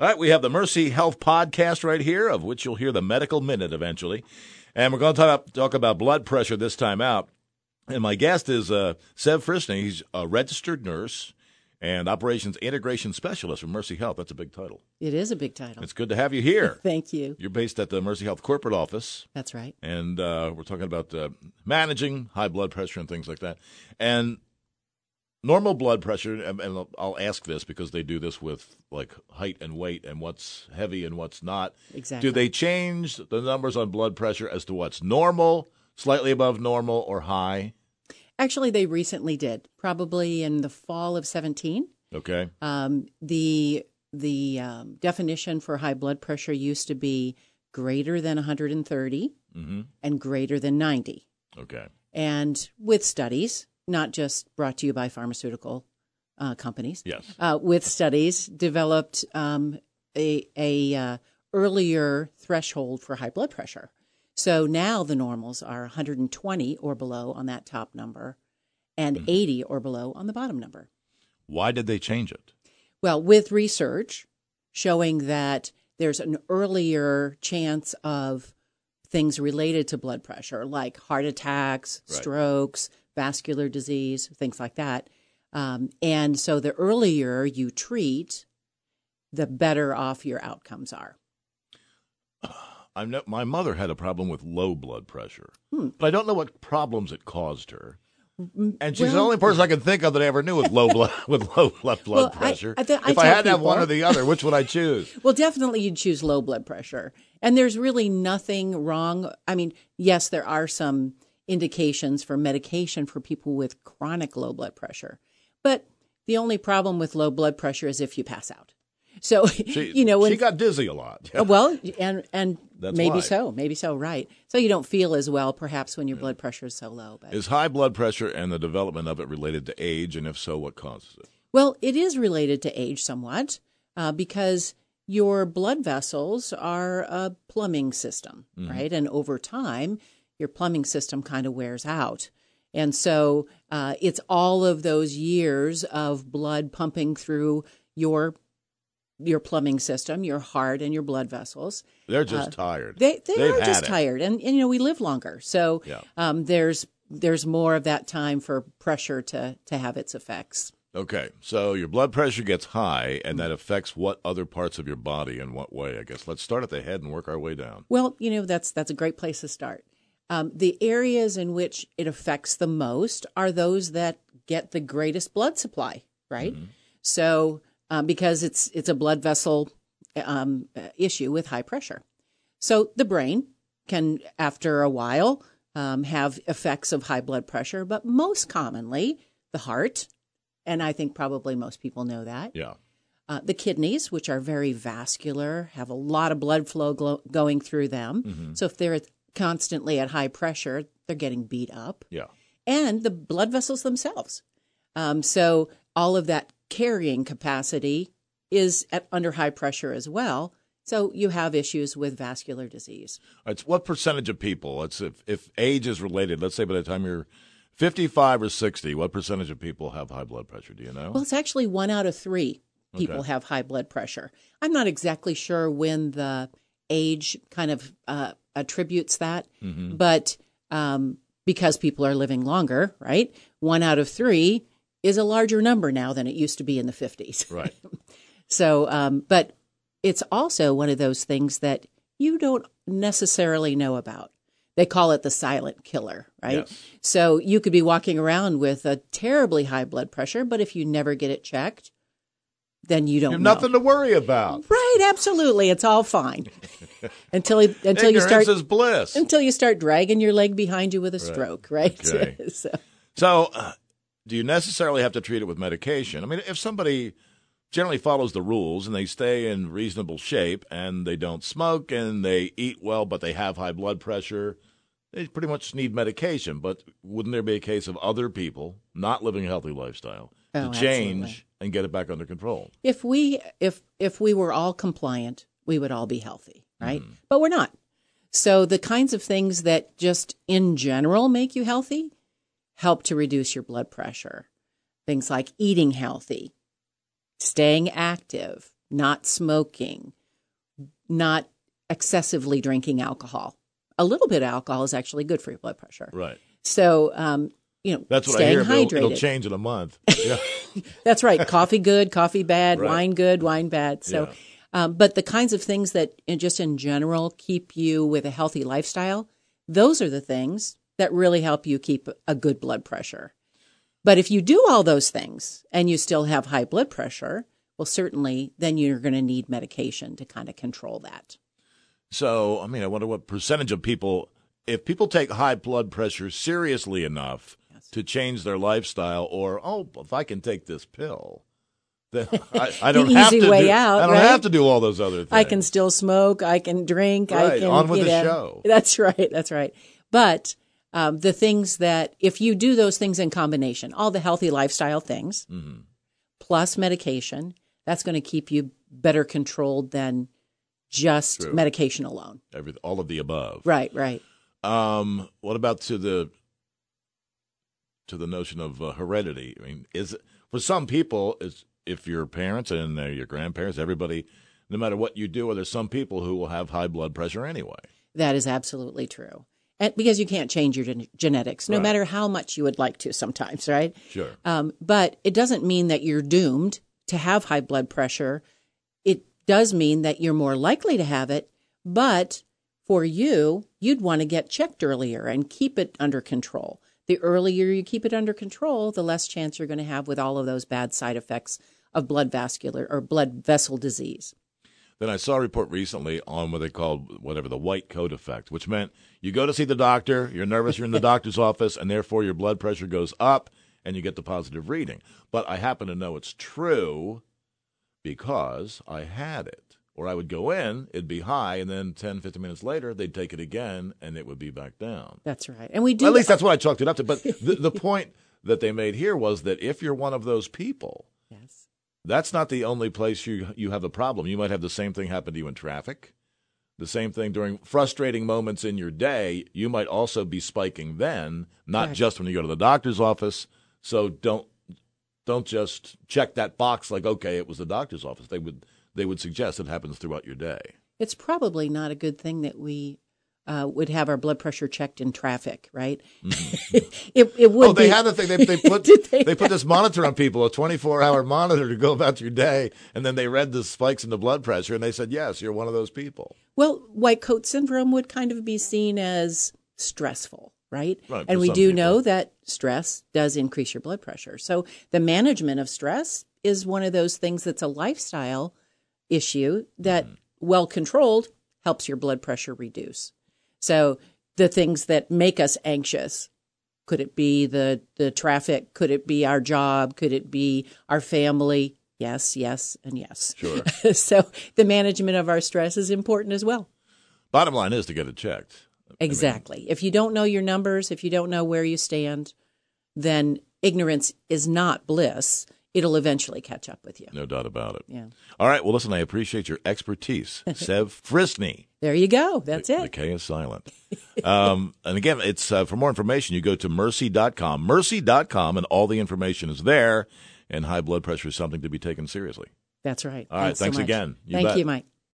All right, we have the Mercy Health podcast right here, of which you'll hear the medical minute eventually. And we're going to talk, talk about blood pressure this time out. And my guest is uh, Sev Frisney. He's a registered nurse and operations integration specialist from Mercy Health. That's a big title. It is a big title. It's good to have you here. Thank you. You're based at the Mercy Health corporate office. That's right. And uh, we're talking about uh, managing high blood pressure and things like that. And normal blood pressure, and, and I'll ask this because they do this with like height and weight and what's heavy and what's not. Exactly. Do they change the numbers on blood pressure as to what's normal, slightly above normal, or high? Actually, they recently did, probably in the fall of 17. Okay. Um, the the um, definition for high blood pressure used to be greater than 130 Mm-hmm. and greater than 90. Okay. And with studies, not just brought to you by pharmaceutical uh, companies, Yes. uh, with studies developed um, a, a uh, earlier threshold for high blood pressure. So now the normals are 120 or below on that top number, and Mm-hmm. 80 or below on the bottom number. Why did they change it? Well, with research showing that there's an earlier chance of things related to blood pressure, like heart attacks, Right. strokes, vascular disease, things like that. Um, and so the earlier you treat, the better off your outcomes are. I know my mother had a problem with low blood pressure, Hmm. but I don't know what problems it caused her. And she's the only person I can think of that I ever knew with low blood with low blood, blood Well, pressure. I th- if I tell had to have one or the other, which would I choose? Well, definitely you'd choose low blood pressure. And there's really nothing wrong. I mean, yes, there are some indications for medication for people with chronic low blood pressure. But the only problem with low blood pressure is if you pass out. So, She, you know, when, she got dizzy a lot. Uh, well, and and That's maybe so, maybe so, right. So you don't feel as well perhaps when your blood pressure is so low, but Is high blood pressure and the development of it related to age, and if so, what causes it? Well, it is related to age somewhat uh, because your blood vessels are a plumbing system, right? And over time, your plumbing system kind of wears out. And so uh, it's all of those years of blood pumping through your your plumbing system, your heart and your blood vessels. They're just tired. Uh, They they They've are just tired, and, and you know we live longer, so Yeah. um, there's there's more of that time for pressure to to have its effects. Okay, so your blood pressure gets high, and that affects what other parts of your body in what way? I guess let's start at the head and work our way down. Well, you know that's that's a great place to start. Um, the areas in which it affects the most are those that get the greatest blood supply, right? So um, because it's it's a blood vessel um, uh, issue with high pressure, so the brain can, after a while, um, have effects of high blood pressure, but most commonly the heart, and I think probably most people know that. Yeah. Uh, the kidneys, which are very vascular, have a lot of blood flow glo- going through them. So if they're constantly at high pressure, they're getting beat up. Yeah. And the blood vessels themselves. Um, so all of that carrying capacity is at under high pressure as well. So you have issues with vascular disease. It's what percentage of people? Let's if if age is related. Let's say by the time you're 55 or 60, what percentage of people have high blood pressure? Do you know? Well, it's actually one out of three people Okay. have high blood pressure. I'm not exactly sure when the age kind of uh, attributes that, Mm-hmm. but um, because people are living longer, right? One out of three is a larger number now than it used to be in the 50s. right. So, um, but it's also one of those things that you don't necessarily know about. They call it the silent killer, right? Yes. So you could be walking around with a terribly high blood pressure, but if you never get it checked, then you don't You have know. nothing to worry about. Right, absolutely, it's all fine until until you start is bliss. until you start dragging your leg behind you with a stroke, right? Okay. so, So, uh, do you necessarily have to treat it with medication? I mean, if somebody generally follows the rules and they stay in reasonable shape and they don't smoke and they eat well, but they have high blood pressure, they pretty much need medication. But wouldn't there be a case of other people not living a healthy lifestyle to Oh, change absolutely. and get it back under control? if we if if we were all compliant, we would all be healthy, right? Mm-hmm. But we're not. So the kinds of things that just in general make you healthy help to reduce your blood pressure. Things like eating healthy, staying active, not smoking, not excessively drinking alcohol. A little bit of alcohol is actually good for your blood pressure. Right. So, um, you know, That's what staying I hear. but It'll, hydrated. it'll change in a month. Yeah. That's right. Coffee good, coffee bad, Right. wine good, wine bad. So, Yeah. um, but the kinds of things that just in general keep you with a healthy lifestyle, those are the things that really help you keep a good blood pressure. But if you do all those things and you still have high blood pressure, well, certainly then you're going to need medication to kind of control that. So, I mean, I wonder what percentage of people, if people take high blood pressure seriously enough to change their lifestyle, or oh, if I can take this pill, then I, I don't have to. way do, out, I don't right? have to do all those other things. I can still smoke. I can drink. I can on with the know. show. That's right. That's right. But um, the things that if you do those things in combination, all the healthy lifestyle things Mm-hmm. plus medication, that's going to keep you better controlled than just True. medication alone. Every, all of the above. Right. Right. Um, what about to the to the notion of uh, heredity? I mean, is it, for some people, is if your parents and uh, your grandparents, everybody, no matter what you do, there's some people who will have high blood pressure anyway. That is absolutely true. And because you can't change your gen- genetics, no Right. matter how much you would like to sometimes, right? Sure. Um, but it doesn't mean that you're doomed to have high blood pressure. It does mean that you're more likely to have it, but for you, you'd want to get checked earlier and keep it under control. The earlier you keep it under control, the less chance you're going to have with all of those bad side effects of blood vascular or blood vessel disease. Then I saw a report recently on what they called whatever the white coat effect, which meant you go to see the doctor, you're nervous, you're in the doctor's office, and therefore your blood pressure goes up and you get the positive reading. But I happen to know it's true because I had it. Or I would go in, it'd be high, and then 10, 15 minutes later, they'd take it again and it would be back down. That's right. And we do At least that's what I chalked it up to. But the, the point that they made here was that if you're one of those people. That's not the only place you you have a problem. You might have the same thing happen to you in traffic. The same thing during frustrating moments in your day. You might also be spiking then, not Correct. just when you go to the doctor's office. So don't don't just check that box like okay, it was the doctor's office. They would they would suggest it happens throughout your day. It's probably not a good thing that we uh, would have our blood pressure checked in traffic, right? it, it would oh, they be. had the thing. They, they put they, they? put this monitor on people, a twenty four hour monitor to go about your day, and then they read the spikes in the blood pressure, and they said, yes, you're one of those people. Well, white coat syndrome would kind of be seen as stressful, right? Right, and we do people. know that stress does increase your blood pressure. So the management of stress is one of those things that's a lifestyle issue that, Mm-hmm. well controlled, helps your blood pressure reduce. So the things that make us anxious could it be the the traffic? Could it be our job? Could it be our family? Yes, yes, and yes. Sure. so the management of our stress is important as well. Bottom line is to get it checked. Exactly. if you don't know your numbers, if you don't know where you stand, then ignorance is not bliss. It'll eventually catch up with you. No doubt about it. Yeah. All right. Well, listen, I appreciate your expertise. Sev Frisney. There you go. That's The it. K is silent. um, and again, it's uh, for more information, you go to mercy.com. Mercy.com, and all the information is there. And high blood pressure is something to be taken seriously. That's right. All right. so Thanks much. again. You Thank bet. you, Mike.